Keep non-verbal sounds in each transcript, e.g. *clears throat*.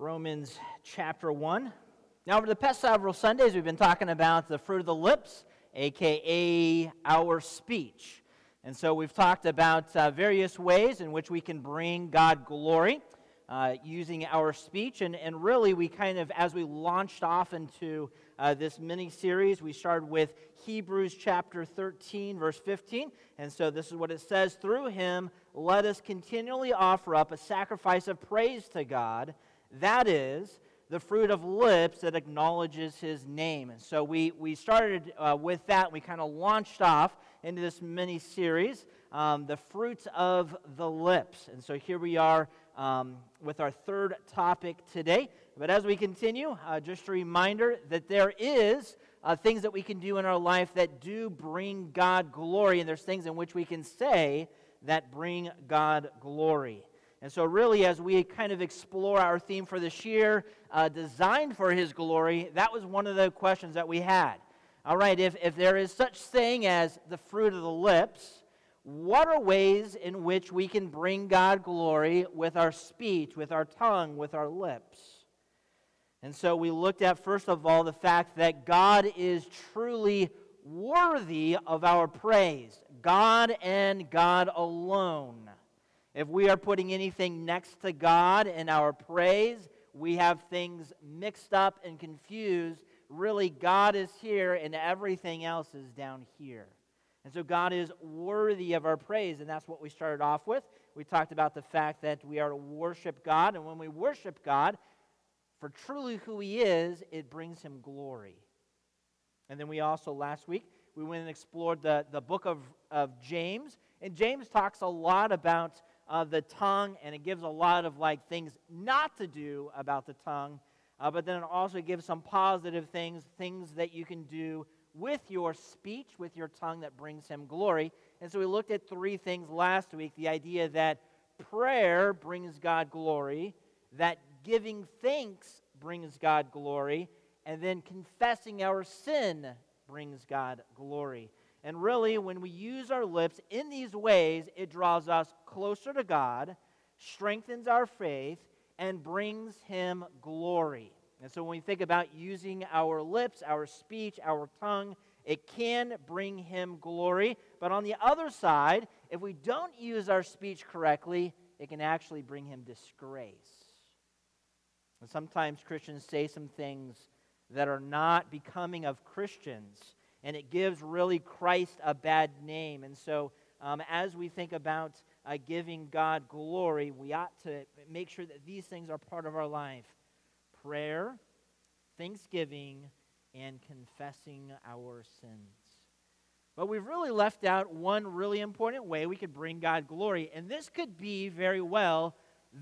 Romans chapter 1. Now, over the past several Sundays, we've been talking about the fruit of the lips, aka our speech. And so we've talked about uh, various ways in which we can bring God glory uh, using our speech. And, and really, we kind of, as we launched off into uh, this mini series, we started with Hebrews chapter 13, verse 15. And so this is what it says Through him, let us continually offer up a sacrifice of praise to God that is, the fruit of lips that acknowledges his name. And so we, we started uh, with that. We kind of launched off into this mini series, um, the fruits of the lips. And so here we are um, with our third topic today. But as we continue, uh, just a reminder that there is uh, things that we can do in our life that do bring God glory, and there's things in which we can say that bring God glory. And so, really, as we kind of explore our theme for this year, uh, designed for His glory, that was one of the questions that we had. All right, if, if there is such thing as the fruit of the lips, what are ways in which we can bring God glory with our speech, with our tongue, with our lips? And so we looked at, first of all, the fact that God is truly worthy of our praise. God and God alone. If we are putting anything next to God in our praise, we have things mixed up and confused. Really, God is here and everything else is down here. And so God is worthy of our praise, and that's what we started off with. We talked about the fact that we are to worship God, and when we worship God, for truly who He is, it brings Him glory. And then we also, last week, we went and explored the, the book of, of James, and James talks a lot about uh, the tongue, and it gives a lot of like things not to do about the tongue. Uh, but then it also gives some positive things, things that you can do with your speech, with your tongue that brings him glory. And so we looked at three things last week the idea that prayer brings God glory, that giving thanks brings God glory, and then confessing our sin brings God glory. And really, when we use our lips in these ways, it draws us closer to God, strengthens our faith, and brings Him glory. And so when we think about using our lips, our speech, our tongue, it can bring Him glory. But on the other side, if we don't use our speech correctly, it can actually bring Him disgrace. And sometimes Christians say some things that are not becoming of Christians and it gives really Christ a bad name. And so, um, as we think about uh, giving God glory, we ought to make sure that these things are part of our life prayer, thanksgiving, and confessing our sins. But we've really left out one really important way we could bring God glory. And this could be very well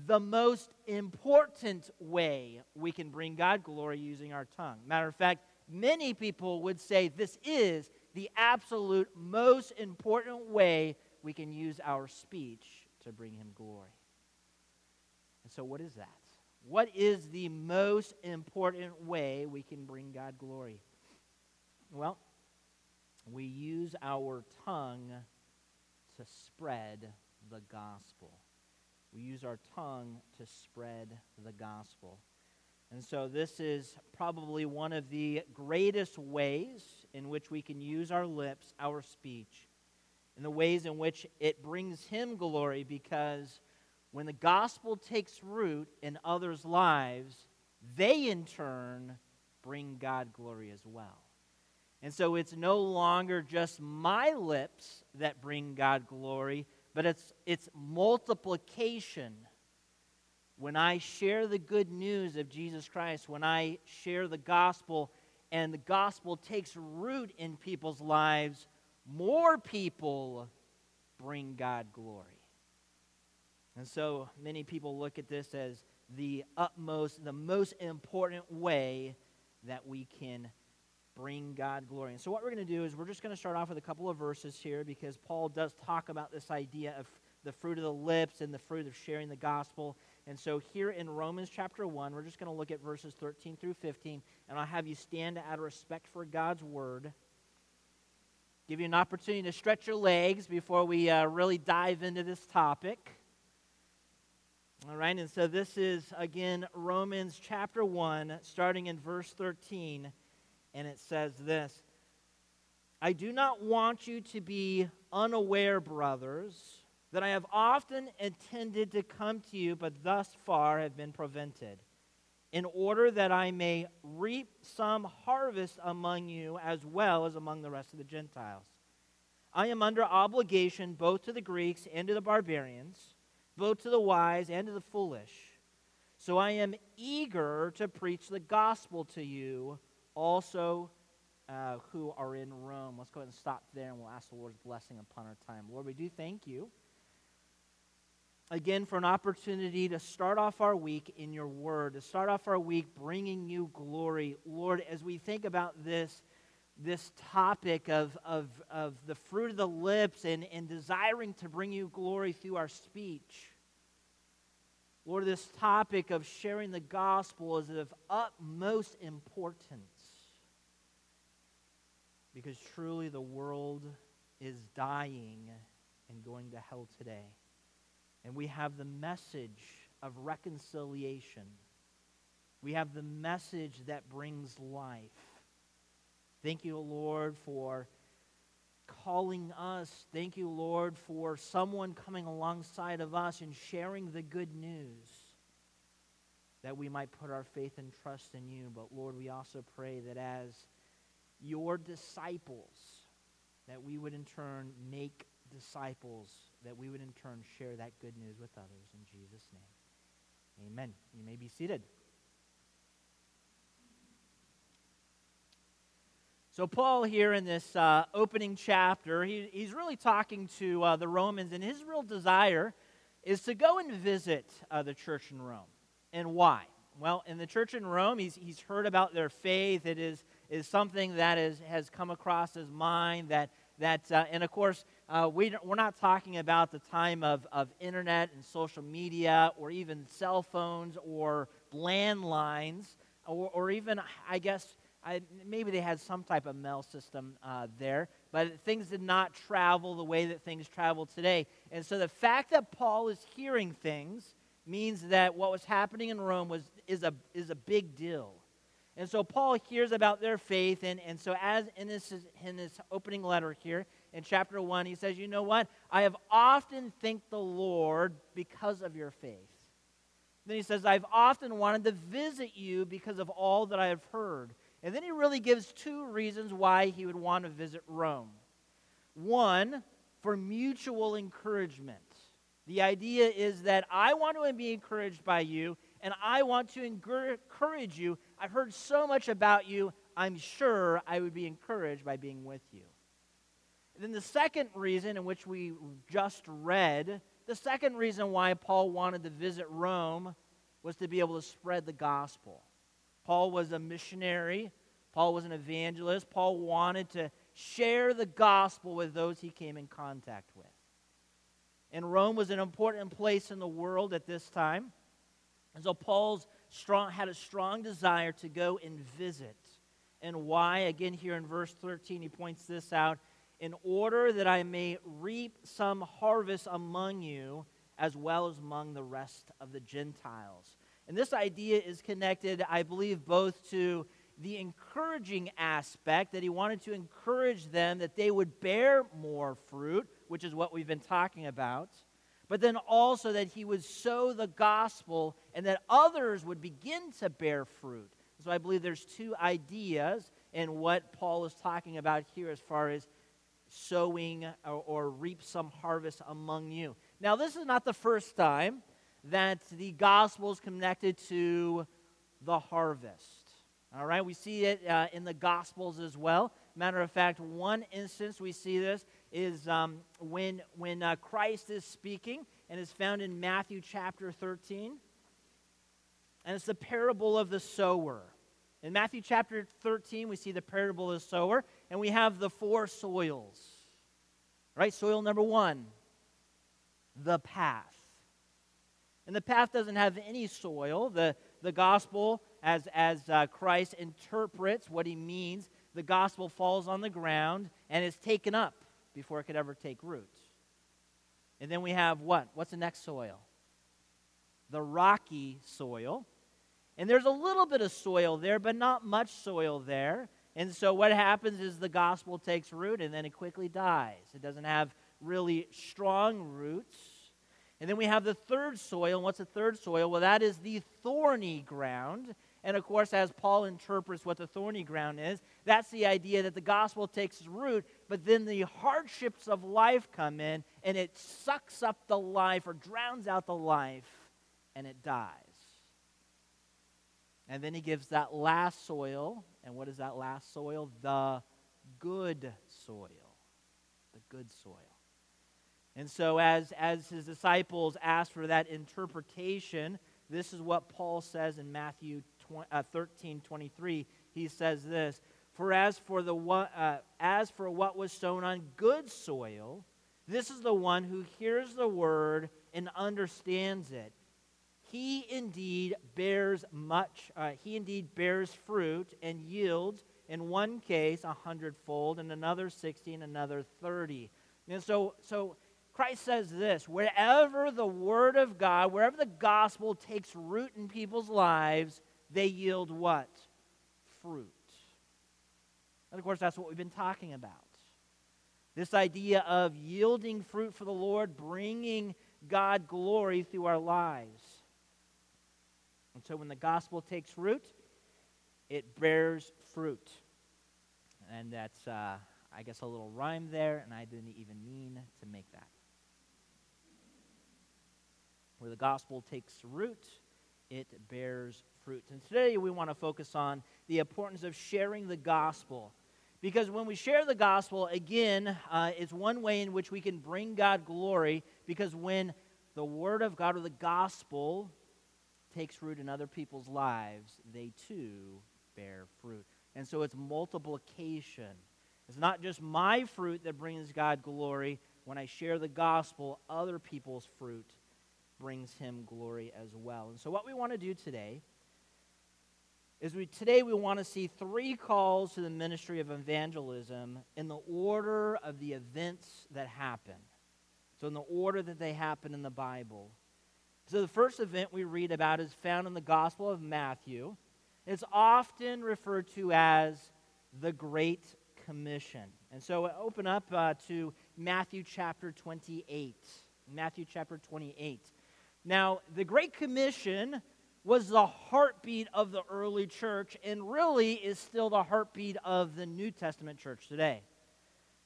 the most important way we can bring God glory using our tongue. Matter of fact, many people would say this is the absolute most important way we can use our speech to bring him glory. And so, what is that? What is the most important way we can bring God glory? Well, we use our tongue to spread the gospel. We use our tongue to spread the gospel. And so, this is probably one of the greatest ways in which we can use our lips, our speech, in the ways in which it brings Him glory, because when the gospel takes root in others' lives, they in turn bring God glory as well. And so, it's no longer just my lips that bring God glory, but it's, it's multiplication when I share the good news of Jesus Christ, when I share the gospel and the gospel takes root in people's lives, more people bring God glory. And so many people look at this as the utmost, the most important way that we can bring God glory. And so, what we're going to do is we're just going to start off with a couple of verses here because Paul does talk about this idea of the fruit of the lips and the fruit of sharing the gospel. And so here in Romans chapter 1, we're just going to look at verses 13 through 15, and I'll have you stand out of respect for God's word. Give you an opportunity to stretch your legs before we uh, really dive into this topic. All right, and so this is again Romans chapter 1, starting in verse 13, and it says this I do not want you to be unaware, brothers, that I have often intended to come to you, but thus far have been prevented, in order that I may reap some harvest among you as well as among the rest of the Gentiles. I am under obligation both to the Greeks and to the barbarians, both to the wise and to the foolish. So I am eager to preach the gospel to you also uh, who are in Rome. Let's go ahead and stop there and we'll ask the Lord's blessing upon our time. Lord, we do thank you again for an opportunity to start off our week in your word, to start off our week bringing you glory. Lord, as we think about this, this topic of, of, of the fruit of the lips and, and desiring to bring you glory through our speech. Lord, this topic of sharing the gospel is of utmost importance because truly the world is dying and going to hell today. And we have the message of reconciliation. We have the message that brings life. Thank you, Lord, for calling us. Thank you, Lord, for someone coming alongside of us and sharing the good news that we might put our faith and trust in you. But, Lord, we also pray that as your disciples, that we would in turn make disciples, that we would in turn share that good news with others. In Jesus' name, amen. You may be seated. So, Paul, here in this uh, opening chapter, he, he's really talking to uh, the Romans, and his real desire is to go and visit uh, the church in Rome. And why? Well, in the church in Rome, he's, he's heard about their faith. It is is something that is, has come across his mind that, that uh, and of course, uh, we, we're not talking about the time of, of internet and social media or even cell phones or landlines or, or even, I guess, I, maybe they had some type of mail system uh, there, but things did not travel the way that things travel today. And so the fact that Paul is hearing things means that what was happening in Rome was, is, a, is a big deal. And so Paul hears about their faith, and, and so as in this, in this opening letter here in chapter 1, he says, You know what? I have often thanked the Lord because of your faith. Then he says, I've often wanted to visit you because of all that I have heard. And then he really gives two reasons why he would want to visit Rome. One, for mutual encouragement. The idea is that I want to be encouraged by you, and I want to encourage you. I've heard so much about you, I'm sure I would be encouraged by being with you. Then the second reason, in which we just read, the second reason why Paul wanted to visit Rome was to be able to spread the gospel. Paul was a missionary, Paul was an evangelist. Paul wanted to share the gospel with those he came in contact with. And Rome was an important place in the world at this time. And so Paul's strong, had a strong desire to go and visit. And why? Again, here in verse 13, he points this out in order that I may reap some harvest among you as well as among the rest of the Gentiles. And this idea is connected, I believe, both to the encouraging aspect that he wanted to encourage them that they would bear more fruit, which is what we've been talking about but then also that he would sow the gospel and that others would begin to bear fruit. So I believe there's two ideas in what Paul is talking about here as far as sowing or, or reap some harvest among you. Now, this is not the first time that the gospel is connected to the harvest. All right, we see it uh, in the gospels as well. Matter of fact, one instance we see this is um, when, when uh, Christ is speaking, and is found in Matthew chapter 13. And it's the parable of the sower. In Matthew chapter 13, we see the parable of the sower, and we have the four soils. Right? Soil number one, the path. And the path doesn't have any soil. The, the gospel, as, as uh, Christ interprets what he means, the gospel falls on the ground and is taken up before it could ever take root. And then we have what? What's the next soil? the rocky soil. And there's a little bit of soil there, but not much soil there. And so what happens is the gospel takes root and then it quickly dies. It doesn't have really strong roots. And then we have the third soil. And what's the third soil? Well, that is the thorny ground. And of course, as Paul interprets what the thorny ground is, that's the idea that the gospel takes root, but then the hardships of life come in and it sucks up the life or drowns out the life and it dies. And then he gives that last soil. And what is that last soil? The good soil. The good soil. And so, as, as his disciples ask for that interpretation, this is what Paul says in Matthew 20, uh, 13 23. He says this For as for, the, uh, as for what was sown on good soil, this is the one who hears the word and understands it he indeed bears much, uh, he indeed bears fruit and yields, in one case, a hundredfold, and another sixty, and another thirty. And so, so Christ says this wherever the Word of God, wherever the gospel takes root in people's lives, they yield what? Fruit. And of course, that's what we've been talking about. This idea of yielding fruit for the Lord, bringing God glory through our lives. And so when the gospel takes root, it bears fruit. And that's, uh, I guess, a little rhyme there, and I didn't even mean to make that. Where the gospel takes root, it bears fruit. And today we want to focus on the importance of sharing the gospel. Because when we share the gospel, again, uh, it's one way in which we can bring God glory. Because when the word of God or the gospel takes root in other people's lives, they too bear fruit. And so it's multiplication. It's not just my fruit that brings God glory. When I share the gospel, other people's fruit brings him glory as well. And so what we want to do today is we today we want to see three calls to the ministry of evangelism in the order of the events that happen. So in the order that they happen in the Bible. So, the first event we read about is found in the Gospel of Matthew. It's often referred to as the Great Commission. And so, open up uh, to Matthew chapter 28. Matthew chapter 28. Now, the Great Commission was the heartbeat of the early church and really is still the heartbeat of the New Testament church today.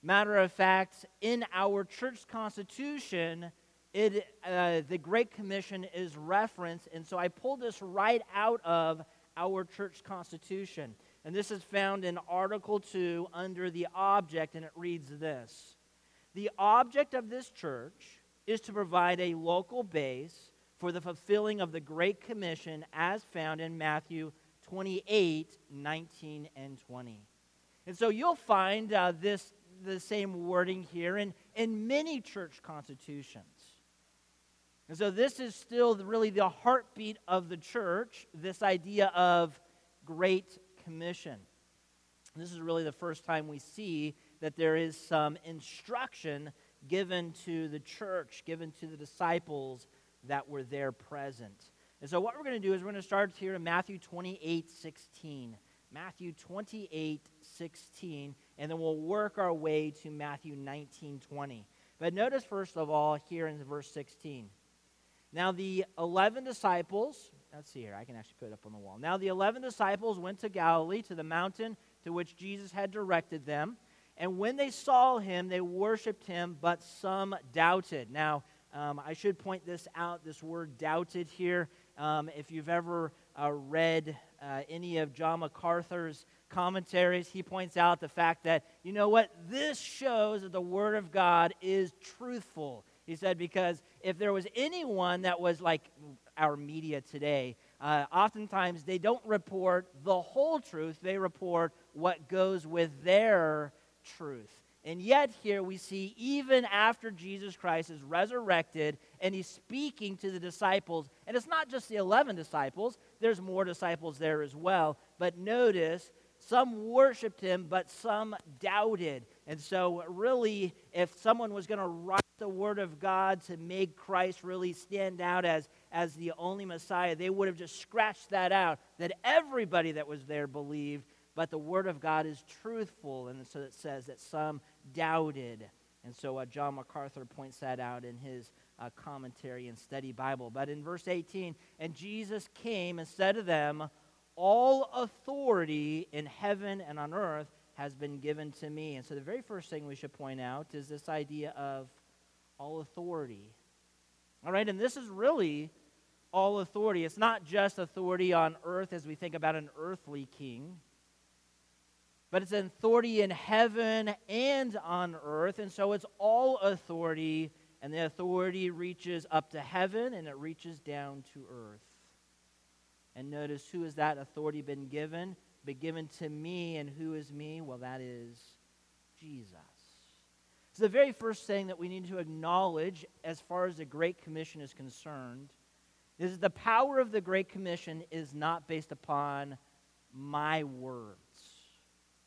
Matter of fact, in our church constitution, it, uh, the Great Commission is referenced, and so I pulled this right out of our church constitution. And this is found in Article 2 under the object, and it reads this The object of this church is to provide a local base for the fulfilling of the Great Commission as found in Matthew 28 19 and 20. And so you'll find uh, this the same wording here in, in many church constitutions. And so this is still really the heartbeat of the church, this idea of Great Commission. This is really the first time we see that there is some instruction given to the church, given to the disciples that were there present. And so, what we're going to do is we're going to start here in Matthew 28 16. Matthew 28 16, and then we'll work our way to Matthew 19 20. But notice, first of all, here in verse 16. Now, the 11 disciples, let's see here, I can actually put it up on the wall. Now, the 11 disciples went to Galilee, to the mountain to which Jesus had directed them. And when they saw him, they worshiped him, but some doubted. Now, um, I should point this out this word doubted here. Um, if you've ever uh, read uh, any of John MacArthur's commentaries, he points out the fact that, you know what, this shows that the Word of God is truthful. He said, because if there was anyone that was like our media today, uh, oftentimes they don't report the whole truth, they report what goes with their truth. And yet, here we see, even after Jesus Christ is resurrected and he's speaking to the disciples, and it's not just the 11 disciples, there's more disciples there as well. But notice, some worshiped him, but some doubted. And so, really, if someone was going to write the Word of God to make Christ really stand out as, as the only Messiah, they would have just scratched that out, that everybody that was there believed. But the Word of God is truthful, and so it says that some doubted. And so uh, John MacArthur points that out in his uh, commentary and study Bible. But in verse 18, and Jesus came and said to them, All authority in heaven and on earth has been given to me. And so the very first thing we should point out is this idea of all authority. All right, and this is really all authority. It's not just authority on earth as we think about an earthly king, but it's an authority in heaven and on earth. And so it's all authority, and the authority reaches up to heaven and it reaches down to earth. And notice who has that authority been given? Been given to me, and who is me? Well, that is Jesus. So, the very first thing that we need to acknowledge as far as the Great Commission is concerned is that the power of the Great Commission is not based upon my words,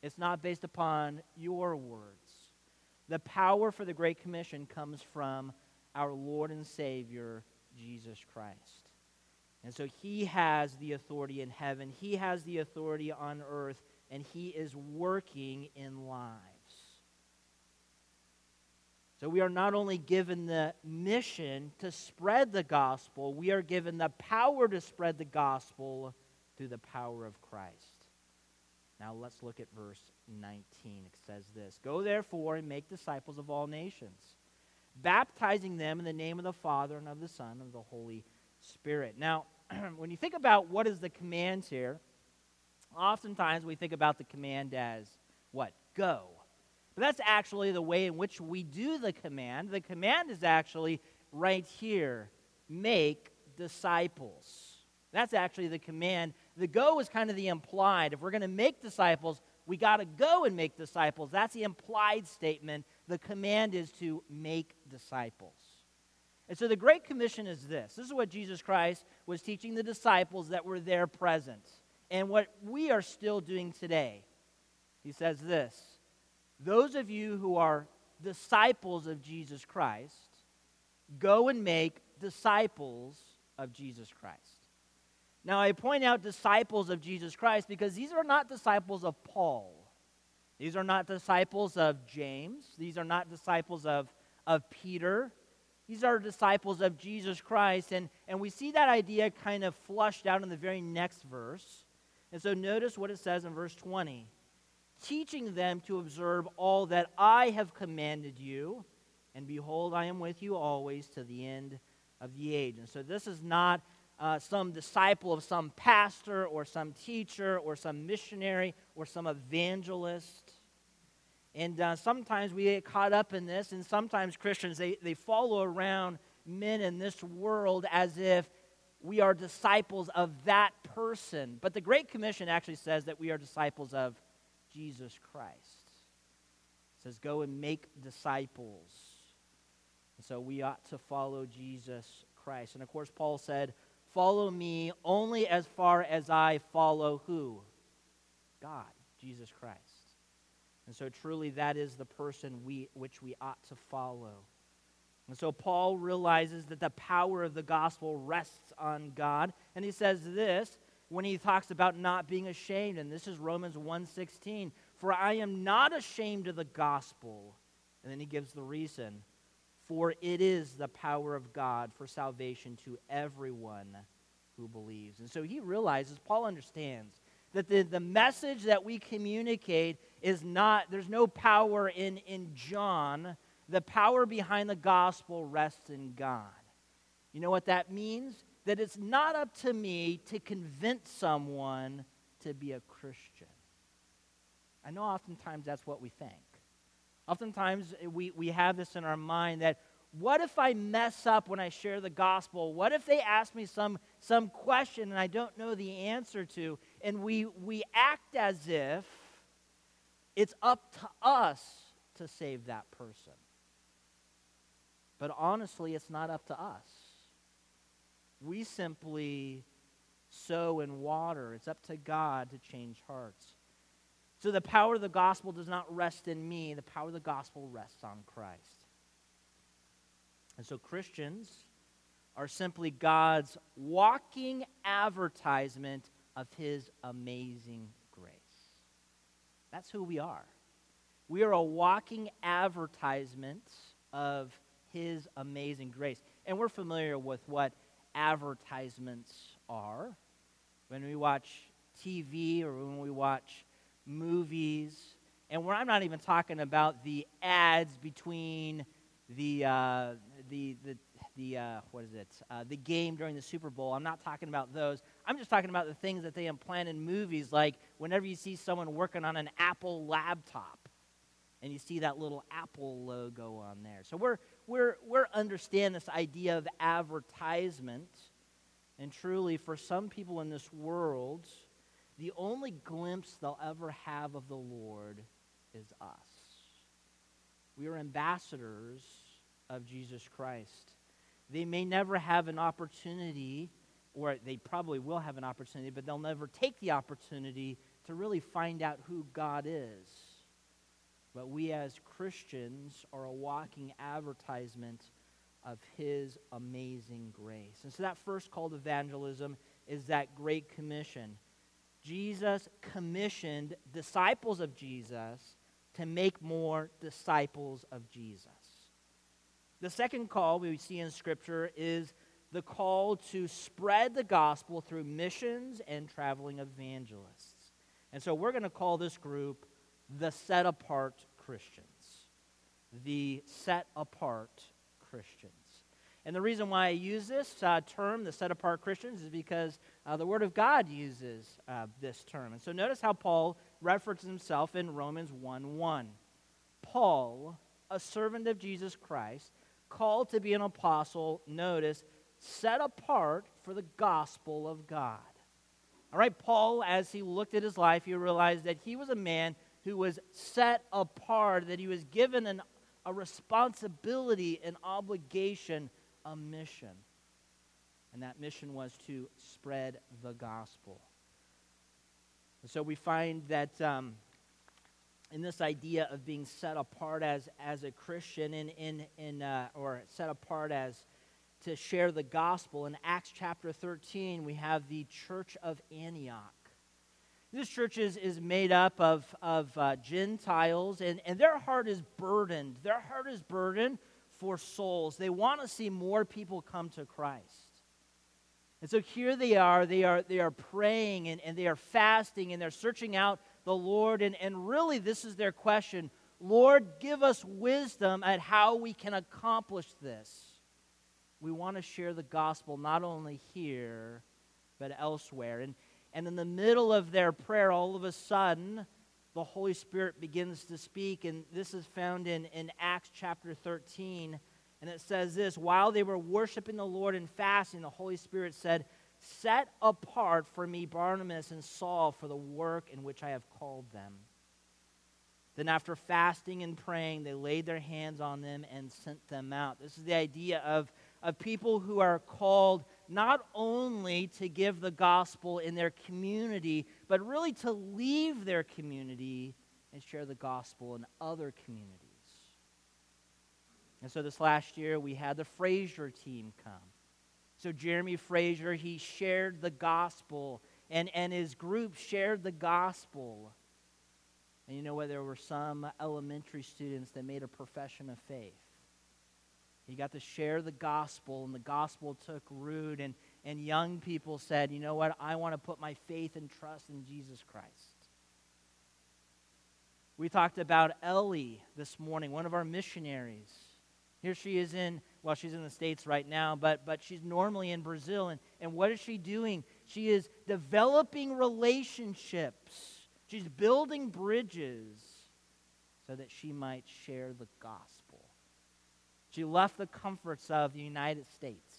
it's not based upon your words. The power for the Great Commission comes from our Lord and Savior, Jesus Christ. And so he has the authority in heaven, he has the authority on earth, and he is working in lives. So we are not only given the mission to spread the gospel, we are given the power to spread the gospel through the power of Christ. Now let's look at verse 19. It says this Go therefore and make disciples of all nations, baptizing them in the name of the Father and of the Son and of the Holy Spirit. Now, *clears throat* when you think about what is the command here, oftentimes we think about the command as what? Go. But that's actually the way in which we do the command. The command is actually right here make disciples. That's actually the command. The go is kind of the implied. If we're going to make disciples, we got to go and make disciples. That's the implied statement. The command is to make disciples. And so the Great Commission is this this is what Jesus Christ was teaching the disciples that were there present, and what we are still doing today. He says this those of you who are disciples of Jesus Christ, go and make disciples of Jesus Christ. Now, I point out disciples of Jesus Christ because these are not disciples of Paul. These are not disciples of James. These are not disciples of, of Peter. These are disciples of Jesus Christ. And, and we see that idea kind of flushed out in the very next verse. And so notice what it says in verse 20 teaching them to observe all that I have commanded you. And behold, I am with you always to the end of the age. And so this is not uh, some disciple of some pastor or some teacher or some missionary or some evangelist. And uh, sometimes we get caught up in this, and sometimes Christians, they, they follow around men in this world as if we are disciples of that person. But the Great Commission actually says that we are disciples of Jesus Christ. It says, Go and make disciples. And so we ought to follow Jesus Christ. And of course, Paul said, Follow me only as far as I follow who? God, Jesus Christ. And so truly that is the person we, which we ought to follow. And so Paul realizes that the power of the gospel rests on God. And he says this when he talks about not being ashamed. And this is Romans 1:16 for I am not ashamed of the gospel. And then he gives the reason. For it is the power of God for salvation to everyone who believes. And so he realizes Paul understands that the, the message that we communicate is not there's no power in in John the power behind the gospel rests in God you know what that means that it's not up to me to convince someone to be a Christian. I know oftentimes that's what we think. Oftentimes eh, we, we have this in our mind that what if I mess up when I share the gospel? What if they ask me some, some question and I don't know the answer to? And we, we act as if it's up to us to save that person. But honestly, it's not up to us. We simply sow and water. It's up to God to change hearts. So the power of the gospel does not rest in me, the power of the gospel rests on Christ. And so Christians are simply God's walking advertisement of His amazing. That's who we are. We are a walking advertisement of His amazing grace. And we're familiar with what advertisements are. When we watch TV or when we watch movies, and where I'm not even talking about the ads between the, uh, the, the, the uh, what is it, uh, the game during the Super Bowl. I'm not talking about those. I'm just talking about the things that they implant in movies, like whenever you see someone working on an Apple laptop and you see that little Apple logo on there. So we're, we're, we're understand this idea of advertisement. And truly, for some people in this world, the only glimpse they'll ever have of the Lord is us. We are ambassadors of Jesus Christ. They may never have an opportunity, or they probably will have an opportunity, but they'll never take the opportunity to really find out who God is. But we as Christians are a walking advertisement of His amazing grace. And so that first call to evangelism is that Great Commission. Jesus commissioned disciples of Jesus to make more disciples of Jesus. The second call we see in Scripture is the call to spread the gospel through missions and traveling evangelists. And so we're going to call this group the set apart Christians. The set apart Christians. And the reason why I use this uh, term, the set apart Christians, is because uh, the Word of God uses uh, this term. And so notice how Paul references himself in Romans 1 1. Paul, a servant of Jesus Christ, called to be an apostle, notice, set apart for the gospel of God. All right, Paul, as he looked at his life, he realized that he was a man who was set apart, that he was given an, a responsibility, an obligation, a mission. And that mission was to spread the gospel. So we find that um, in this idea of being set apart as, as a Christian, in, in, in, uh, or set apart as to share the gospel, in Acts chapter 13, we have the church of Antioch. This church is, is made up of, of uh, Gentiles, and, and their heart is burdened. Their heart is burdened for souls. They want to see more people come to Christ. And so here they are, they are, they are praying and, and they are fasting and they're searching out the Lord. And, and really, this is their question Lord, give us wisdom at how we can accomplish this. We want to share the gospel not only here, but elsewhere. And, and in the middle of their prayer, all of a sudden, the Holy Spirit begins to speak. And this is found in, in Acts chapter 13. And it says this While they were worshiping the Lord and fasting, the Holy Spirit said, Set apart for me Barnabas and Saul for the work in which I have called them. Then, after fasting and praying, they laid their hands on them and sent them out. This is the idea of, of people who are called not only to give the gospel in their community, but really to leave their community and share the gospel in other communities. And so this last year, we had the Fraser team come. So Jeremy Fraser, he shared the gospel, and, and his group shared the gospel. And you know what? There were some elementary students that made a profession of faith. He got to share the gospel, and the gospel took root. And, and young people said, You know what? I want to put my faith and trust in Jesus Christ. We talked about Ellie this morning, one of our missionaries. Here she is in, well, she's in the States right now, but, but she's normally in Brazil. And, and what is she doing? She is developing relationships, she's building bridges so that she might share the gospel. She left the comforts of the United States.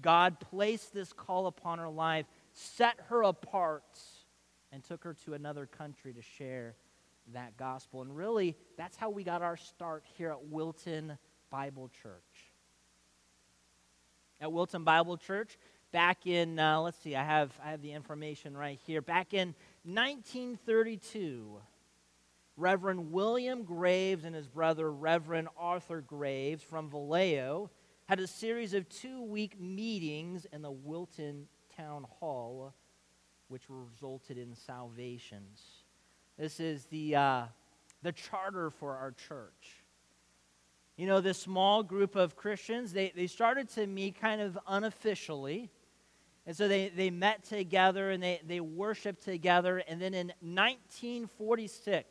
God placed this call upon her life, set her apart, and took her to another country to share that gospel. And really, that's how we got our start here at Wilton Bible Church. At Wilton Bible Church, back in, uh, let's see, I have, I have the information right here. Back in 1932, Reverend William Graves and his brother, Reverend Arthur Graves from Vallejo, had a series of two week meetings in the Wilton Town Hall, which resulted in salvations. This is the, uh, the charter for our church. You know, this small group of Christians, they, they started to meet kind of unofficially. And so they, they met together and they, they worshiped together. And then in 1946,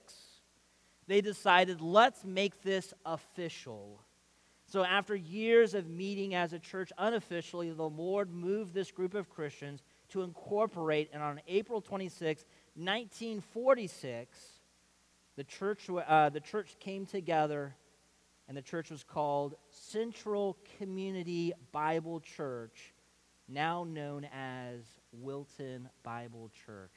they decided, let's make this official. So after years of meeting as a church unofficially, the Lord moved this group of Christians to incorporate. And on April 26, 1946, the church, uh, the church came together and the church was called Central Community Bible Church, now known as Wilton Bible Church.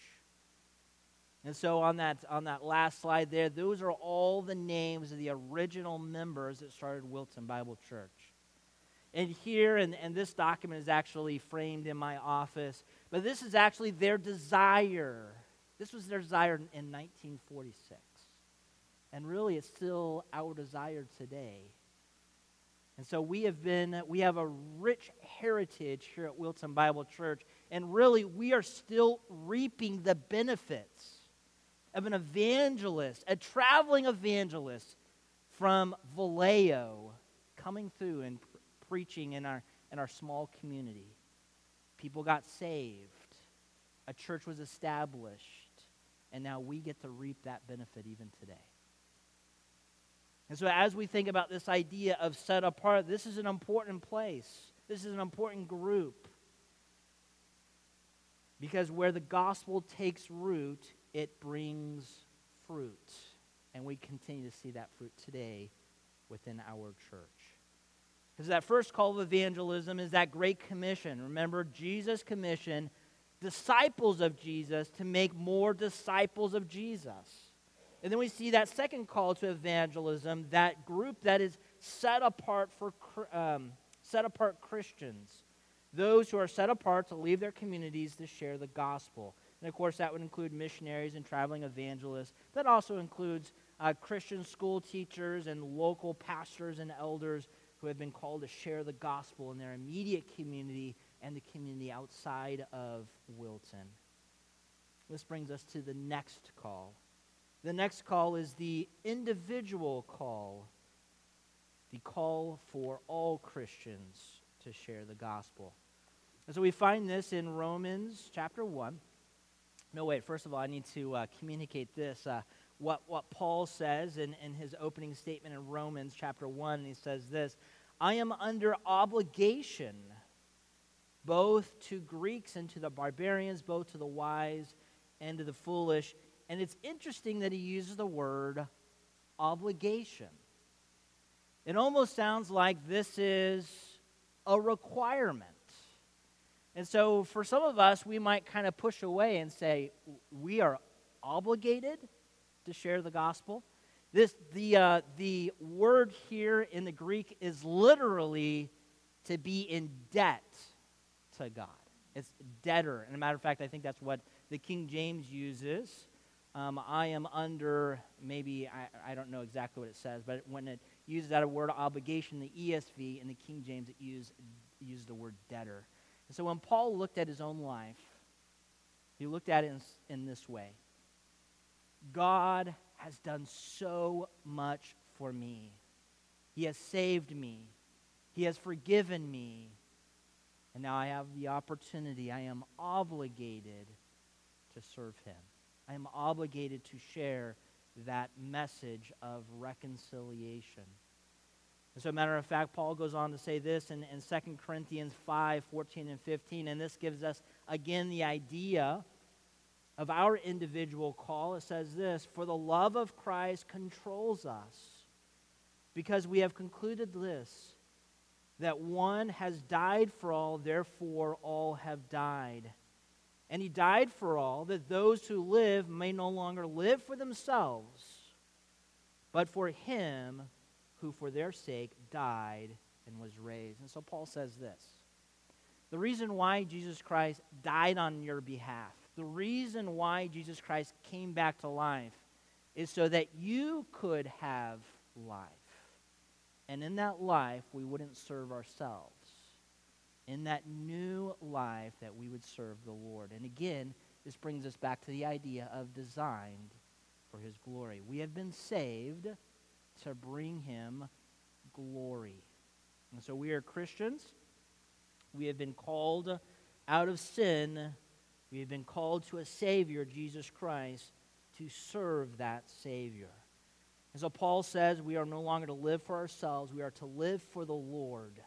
And so on that, on that last slide there, those are all the names of the original members that started Wilton Bible Church. And here, and, and this document is actually framed in my office, but this is actually their desire. This was their desire in 1946. And really, it's still our desire today. And so we have been, we have a rich heritage here at Wilton Bible Church. And really, we are still reaping the benefits of an evangelist, a traveling evangelist from Vallejo coming through and pr- preaching in our, in our small community. People got saved, a church was established, and now we get to reap that benefit even today. And so, as we think about this idea of set apart, this is an important place. This is an important group. Because where the gospel takes root, it brings fruit. And we continue to see that fruit today within our church. Because that first call of evangelism is that great commission. Remember, Jesus commissioned disciples of Jesus to make more disciples of Jesus. And then we see that second call to evangelism, that group that is set apart for um, set apart Christians, those who are set apart to leave their communities to share the gospel. And of course, that would include missionaries and traveling evangelists. That also includes uh, Christian school teachers and local pastors and elders who have been called to share the gospel in their immediate community and the community outside of Wilton. This brings us to the next call the next call is the individual call, the call for all Christians to share the gospel. And so we find this in Romans chapter 1. No, wait, first of all, I need to uh, communicate this. Uh, what, what Paul says in, in his opening statement in Romans chapter 1, he says this I am under obligation both to Greeks and to the barbarians, both to the wise and to the foolish. And it's interesting that he uses the word obligation. It almost sounds like this is a requirement. And so for some of us, we might kind of push away and say, we are obligated to share the gospel. This, the, uh, the word here in the Greek is literally to be in debt to God. It's debtor. And a matter of fact, I think that's what the King James uses. Um, I am under, maybe, I, I don't know exactly what it says, but when it uses that word obligation, the ESV and the King James, it use, use the word debtor. And so when Paul looked at his own life, he looked at it in, in this way God has done so much for me. He has saved me. He has forgiven me. And now I have the opportunity, I am obligated to serve him. I am obligated to share that message of reconciliation. As a matter of fact, Paul goes on to say this in, in 2 Corinthians 5 14 and 15, and this gives us again the idea of our individual call. It says this For the love of Christ controls us, because we have concluded this, that one has died for all, therefore all have died. And he died for all, that those who live may no longer live for themselves, but for him who for their sake died and was raised. And so Paul says this The reason why Jesus Christ died on your behalf, the reason why Jesus Christ came back to life, is so that you could have life. And in that life, we wouldn't serve ourselves. In that new life, that we would serve the Lord. And again, this brings us back to the idea of designed for his glory. We have been saved to bring him glory. And so we are Christians. We have been called out of sin. We have been called to a Savior, Jesus Christ, to serve that Savior. And so Paul says we are no longer to live for ourselves, we are to live for the Lord.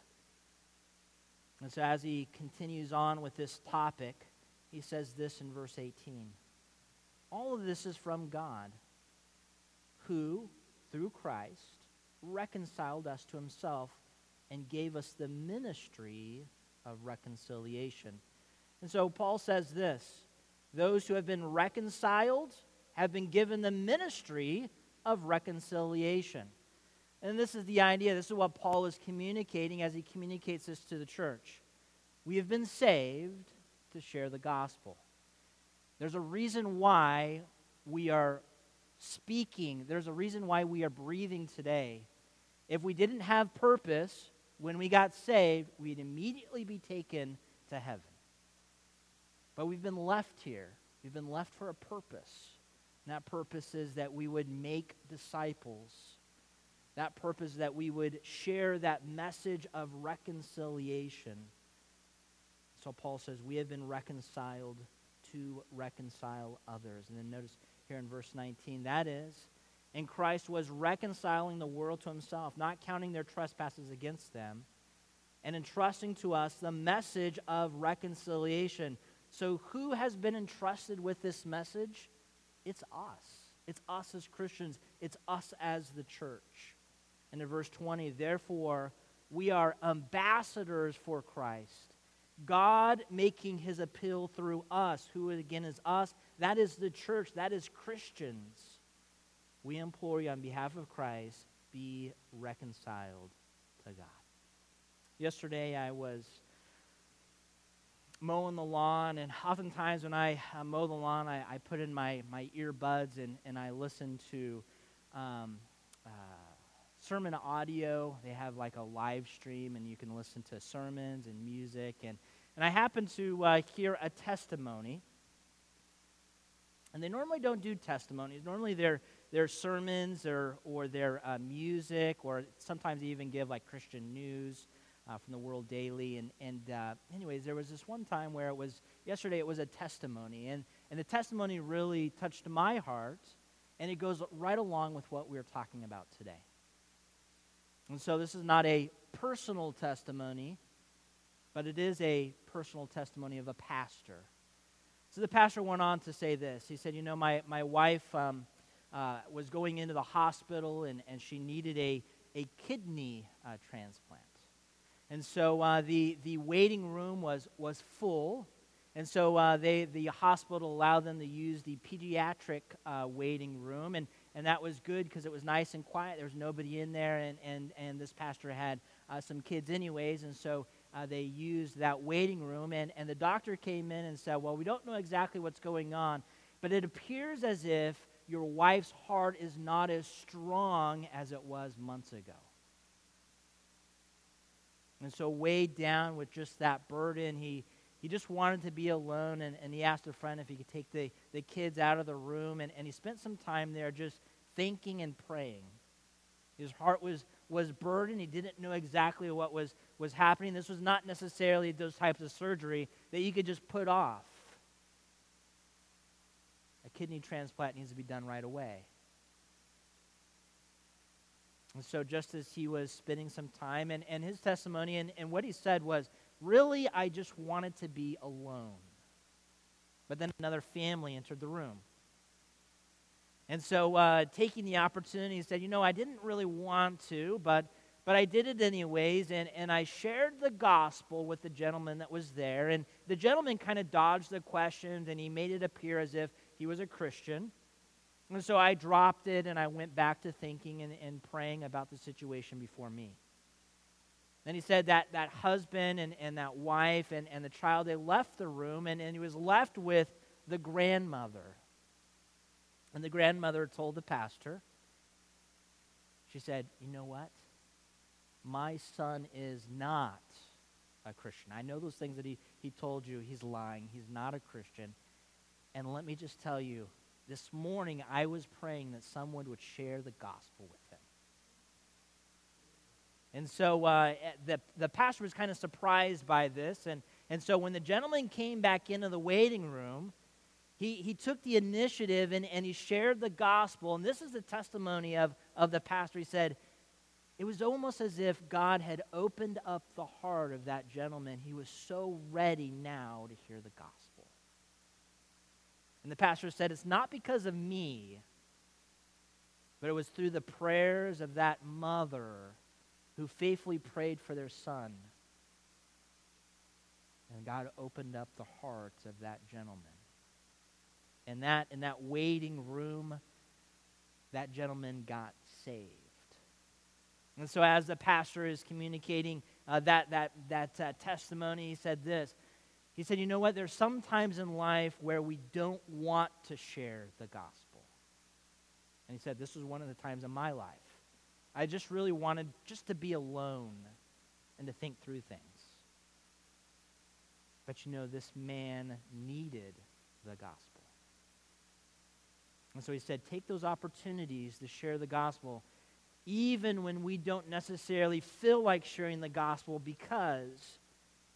And so as he continues on with this topic, he says this in verse 18 All of this is from God, who, through Christ, reconciled us to himself and gave us the ministry of reconciliation. And so Paul says this those who have been reconciled have been given the ministry of reconciliation. And this is the idea, this is what Paul is communicating as he communicates this to the church. We have been saved to share the gospel. There's a reason why we are speaking, there's a reason why we are breathing today. If we didn't have purpose when we got saved, we'd immediately be taken to heaven. But we've been left here. We've been left for a purpose. And that purpose is that we would make disciples. That purpose that we would share that message of reconciliation. So Paul says, We have been reconciled to reconcile others. And then notice here in verse 19, that is, and Christ was reconciling the world to himself, not counting their trespasses against them, and entrusting to us the message of reconciliation. So, who has been entrusted with this message? It's us. It's us as Christians. It's us as the church. And in verse 20, therefore, we are ambassadors for Christ. God making his appeal through us, who again is us. That is the church. That is Christians. We implore you on behalf of Christ, be reconciled to God. Yesterday, I was mowing the lawn, and oftentimes when I mow the lawn, I, I, put in my, my earbuds and, and I listen to um, SermonAudio. They have like a live stream, and you can listen to sermons and music. And, and I happened to uh, hear a testimony. And they normally don't do testimonies. Normally they're, they're sermons or, or their uh, music, or sometimes they even give like Christian news uh, from the World Daily. And, and uh, anyways, there was this one time where it was, yesterday it was a testimony. And, and the testimony really touched my heart, and it goes right along with what we're talking about today. And so this is not a personal testimony, but it is a personal testimony of a pastor. So the pastor went on to say this. He said, You know, my, my wife um, uh, was going into the hospital and, and she needed a, a kidney uh, transplant. And so uh, the, the waiting room was, was full. And so uh, they, the hospital allowed them to use the pediatric uh, waiting room. And, and that was good because it was nice and quiet. There was nobody in there. And, and, and this pastor had uh, some kids, anyways. And so uh, they used that waiting room. And, and the doctor came in and said, Well, we don't know exactly what's going on, but it appears as if your wife's heart is not as strong as it was months ago. And so, weighed down with just that burden, he, he just wanted to be alone. And, and he asked a friend if he could take the, the kids out of the room. And, and he spent some time there just thinking and praying. His heart was, was burdened. He didn't know exactly what was, was happening. This was not necessarily those types of surgery that you could just put off. A kidney transplant needs to be done right away. And so, just as he was spending some time, and, and his testimony, and, and what he said was, Really, I just wanted to be alone. But then another family entered the room. And so, uh, taking the opportunity, he said, You know, I didn't really want to, but, but I did it anyways. And, and I shared the gospel with the gentleman that was there. And the gentleman kind of dodged the questions and he made it appear as if he was a Christian. And so I dropped it and I went back to thinking and, and praying about the situation before me. Then he said that that husband and, and that wife and, and the child, they left the room and, and he was left with the grandmother. And the grandmother told the pastor, she said, You know what? My son is not a Christian. I know those things that he, he told you. He's lying. He's not a Christian. And let me just tell you, this morning I was praying that someone would share the gospel with. And so uh, eh, the, the pastor was kind of surprised by this. And, and so when the gentleman came back into the waiting room, he, he took the initiative and, and he shared the gospel. And this is the testimony of, of the pastor. He said, It was almost as if God had opened up the heart of that gentleman. He was so ready now to hear the gospel. And the pastor said, It's not because of me, but it was through the prayers of that mother who faithfully prayed for their son. And God opened up the hearts of that gentleman. And that in that waiting room, that gentleman got saved. And so, as the pastor is communicating uh, that, that, that uh, testimony, he said this. He said, You know what? There's some times in life where we don't want to share the gospel. And he said, This was one of the times in my life. I just really wanted just to be alone and to think through things. But you know, this man needed the gospel. And so he said, take those opportunities to share the gospel, even when we don't necessarily feel like sharing the gospel, because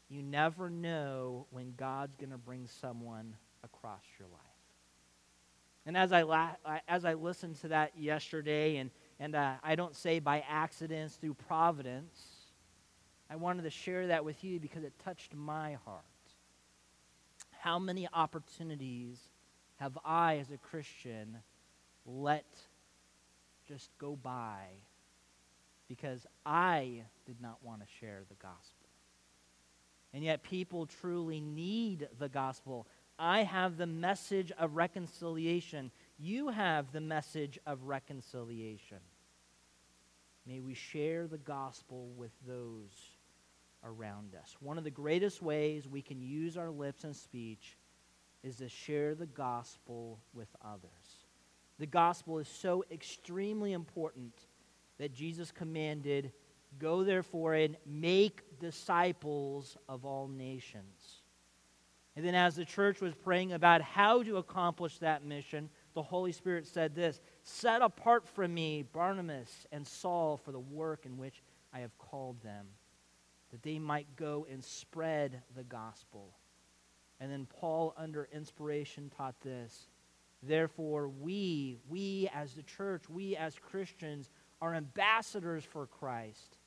you never know when God's going to bring someone across your life. And as I, la- as I listened to that yesterday and and uh, I don't say by accidents through providence. I wanted to share that with you because it touched my heart. How many opportunities have I, as a Christian, let just go by because I did not want to share the gospel? And yet, people truly need the gospel. I have the message of reconciliation. You have the message of reconciliation. May we share the gospel with those around us. One of the greatest ways we can use our lips and speech is to share the gospel with others. The gospel is so extremely important that Jesus commanded, Go therefore and make disciples of all nations. And then, as the church was praying about how to accomplish that mission, the Holy Spirit said this Set apart from me Barnabas and Saul for the work in which I have called them, that they might go and spread the gospel. And then Paul, under inspiration, taught this. Therefore, we, we as the church, we as Christians, are ambassadors for Christ.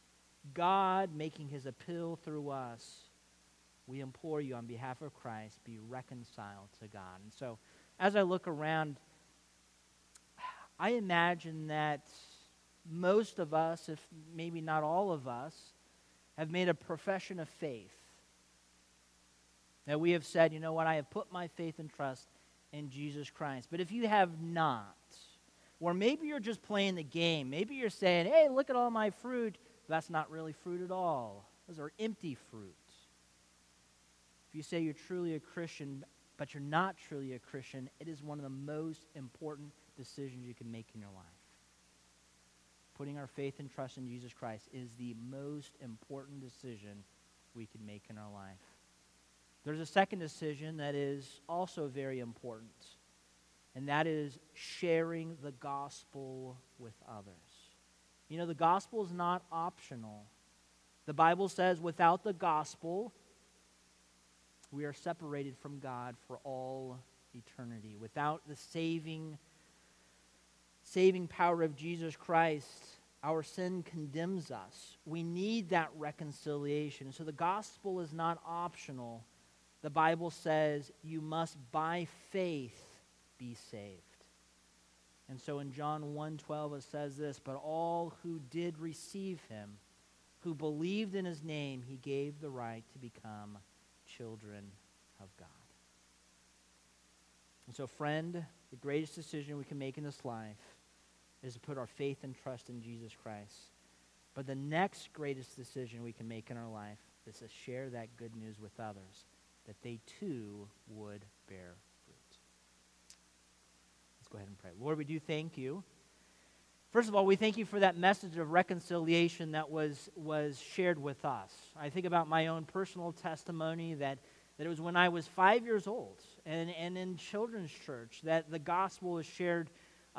God making his appeal through us. We implore you on behalf of Christ, be reconciled to God. And so, as I look around, I imagine that most of us, if maybe not all of us, have made a profession of faith. That we have said, you know what, I have put my faith and trust in Jesus Christ. But if you have not, or maybe you're just playing the game, maybe you're saying, hey, look at all my fruit, that's not really fruit at all. Those are empty fruit. If you say you're truly a Christian, but you're not truly a Christian, it is one of the most important decisions you can make in your life. Putting our faith and trust in Jesus Christ is the most important decision we can make in our life. There's a second decision that is also very important, and that is sharing the gospel with others. You know, the gospel is not optional. The Bible says without the gospel, we are separated from God for all eternity. Without the saving saving power of Jesus Christ, our sin condemns us. We need that reconciliation. So the gospel is not optional. The Bible says you must by faith be saved. And so in John 1:12 it says this, but all who did receive him, who believed in his name, he gave the right to become children of God. And so friend, the greatest decision we can make in this life is to put our faith and trust in Jesus Christ. But the next greatest decision we can make in our life is to share that good news with others, that they too would bear fruit. Let's go ahead and pray. Lord, we do thank you First of all, we thank you for that message of reconciliation that was, was shared with us. I think about my own personal testimony that, that it was when I was five years old and, and in children's church that the gospel was shared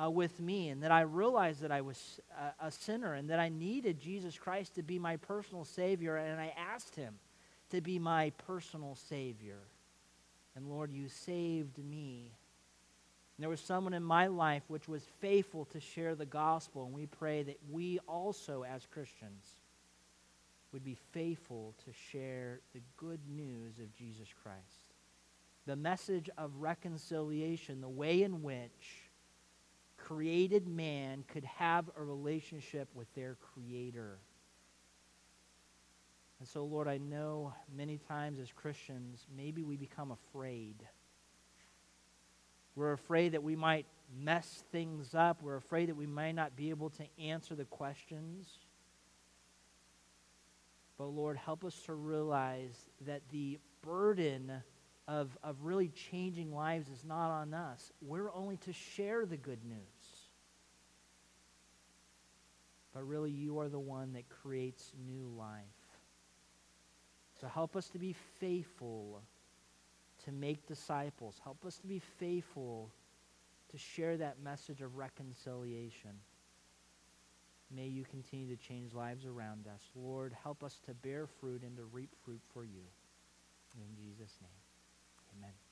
uh, with me, and that I realized that I was a, a sinner and that I needed Jesus Christ to be my personal Savior, and I asked Him to be my personal Savior. And Lord, you saved me. And there was someone in my life which was faithful to share the gospel, and we pray that we also, as Christians, would be faithful to share the good news of Jesus Christ. The message of reconciliation, the way in which created man could have a relationship with their Creator. And so, Lord, I know many times as Christians, maybe we become afraid. We're afraid that we might mess things up. We're afraid that we might not be able to answer the questions. But, Lord, help us to realize that the burden of, of really changing lives is not on us. We're only to share the good news. But really, you are the one that creates new life. So help us to be faithful to make disciples. Help us to be faithful to share that message of reconciliation. May you continue to change lives around us. Lord, help us to bear fruit and to reap fruit for you. In Jesus' name. Amen.